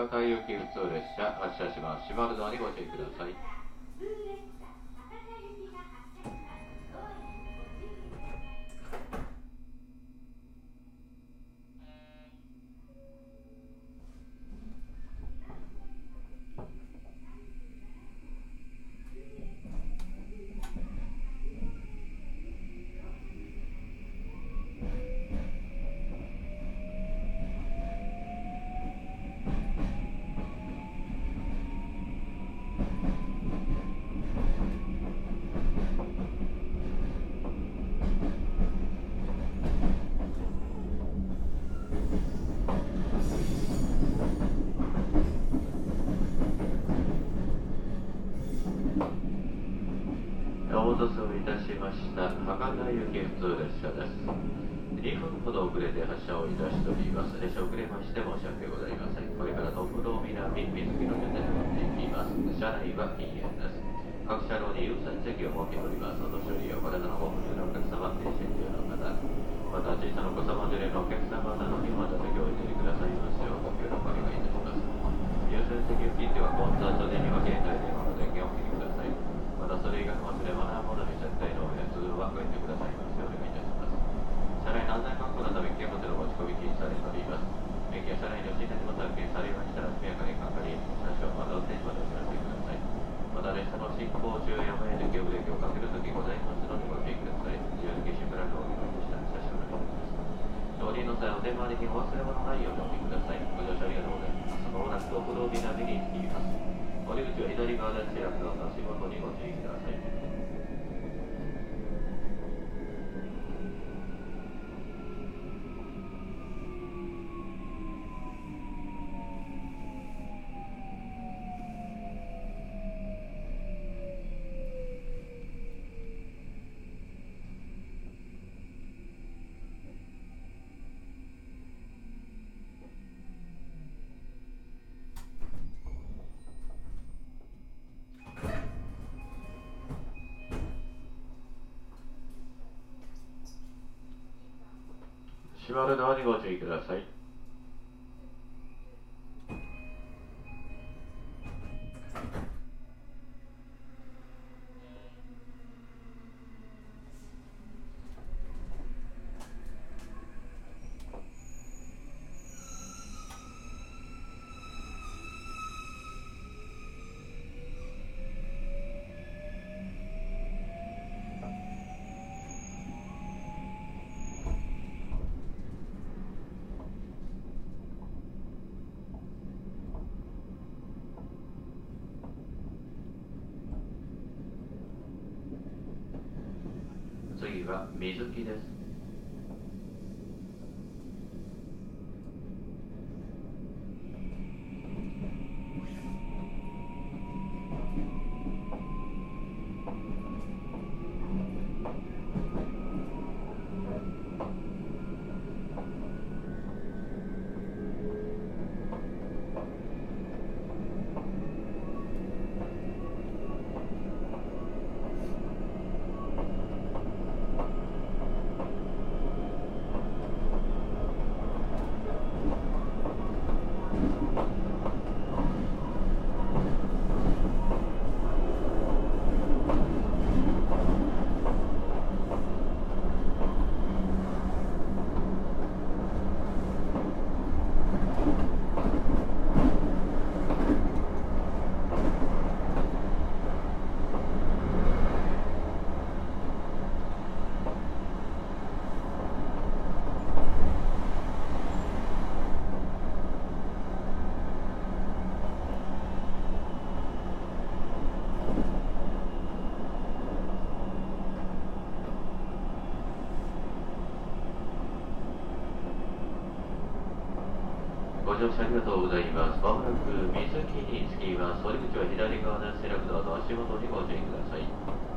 博多行き普通列車発車します。閉まるドアにご注意ください。待たせをいたしました。博多行き普通列車です。2分ほど遅れて発車をいたしております。列車遅れまして申し訳ございません。これから東武道南水木の順で乗っていきます。車内は禁煙です。各車両に優先席を設けております。お年寄りやお体のご不自由なお客様停車中の方また小さなお子様連れのお客様などにお待たせをおいてくださいますようご協力お願いいたします優先席を切ってはコンサートでには携帯電話の電源を切りくださいまたそれ以外の忘れ物や物に絶対のおやつはご遠慮くださいますようお願いいたします車内の安全確保のため危険物の持ち込み禁止されております免許や車内の不審な荷物は検査されましたら速やかに係員に車掌また運転手までお知らせくださいまた列車の進行中や前で急ブレーキをかけるときございますのでご注意ください自由にシムラルをお願いした車掌のお願います。乗りの際お手回りにお忘れ物ないようにお見くださいご乗車ありがとうございますまもなくと不動南に着きます降り口は左側でシラフの足元にご注意ください閉まるドアにご注意ください。次は水着ですご乗車ありがとうございます。まもなく水木に着きます。降り口は左側のセレクトの足元にご注意ください。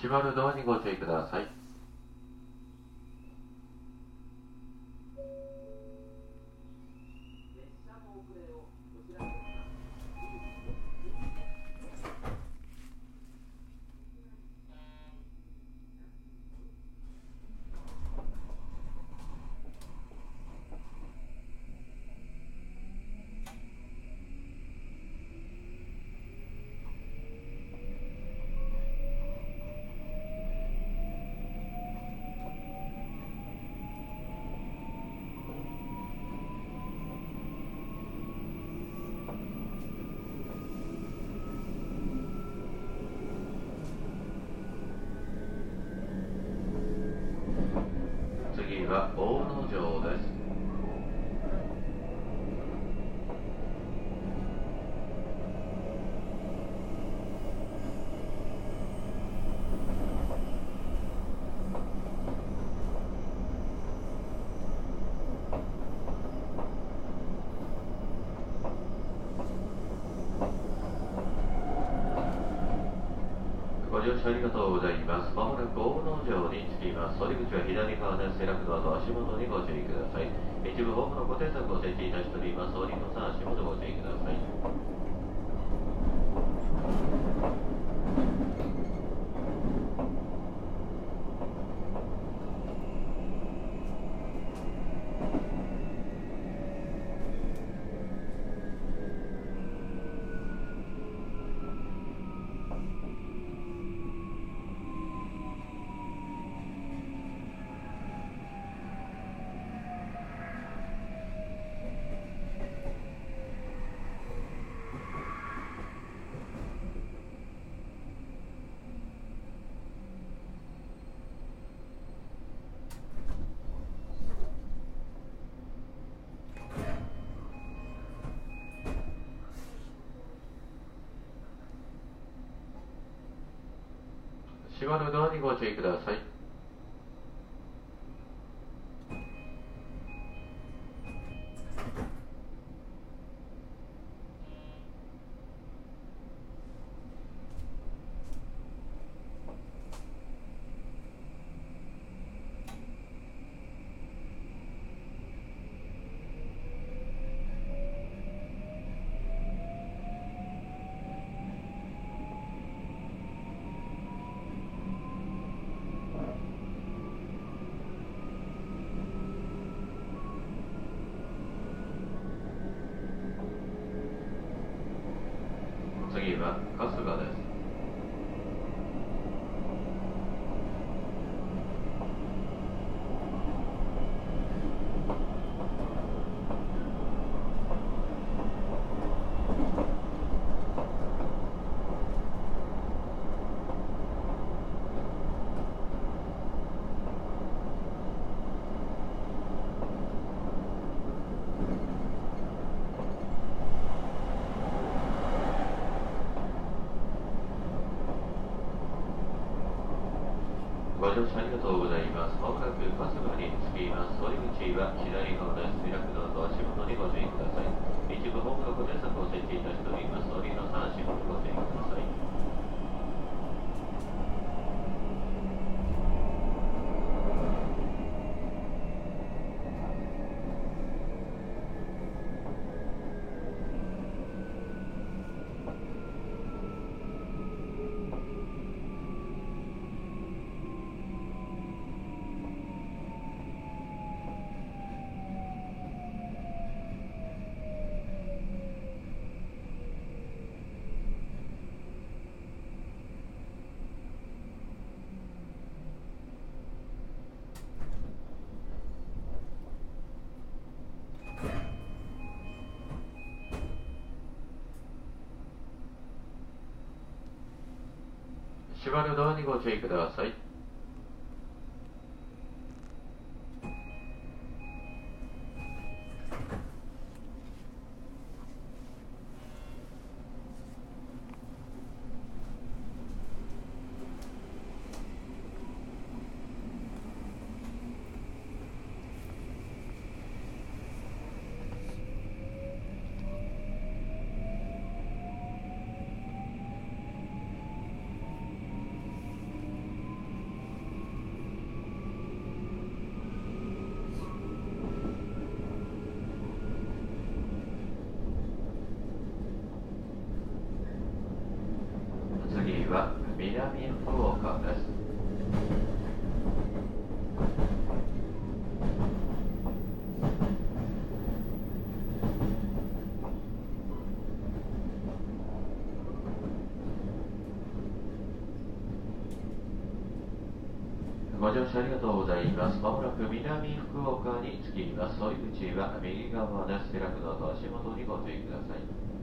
しばるドアにご注意ください。は大野城です。ご乗車ありがとうございます。まもなく大野城に着きます。り口は左側です。セラクドアと足元にご注意ください。一部ホームのご定策を設置いたしております。おりのさん足元ご注意ください。閉まるドアにご注意ください。次は春日です。ご乗車ありがとうございます。まもなく春日に着きます。折口は左側です。開くドアと足元にご注意ください。一部ホームのご定策を設置いたしております。折のさん足元ご注意ください。閉まるドアにご注意ください。ご乗車ありがとうございます。まもなく南福岡に着きます。お入口は右側です。下落のと足元にご注意ください。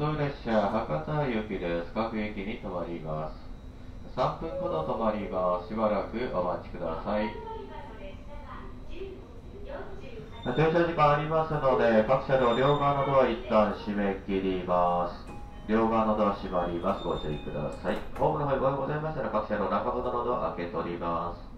普通列車博多行きです。各駅に停まります。3分ほど止まります。しばらくお待ちください。停車時間ありますので、各車両両側のドア一旦閉め切ります。両側のドア閉まります。ご注意ください。ホームの方にご用ございましたら、各車両中ほどのドア開け取ります。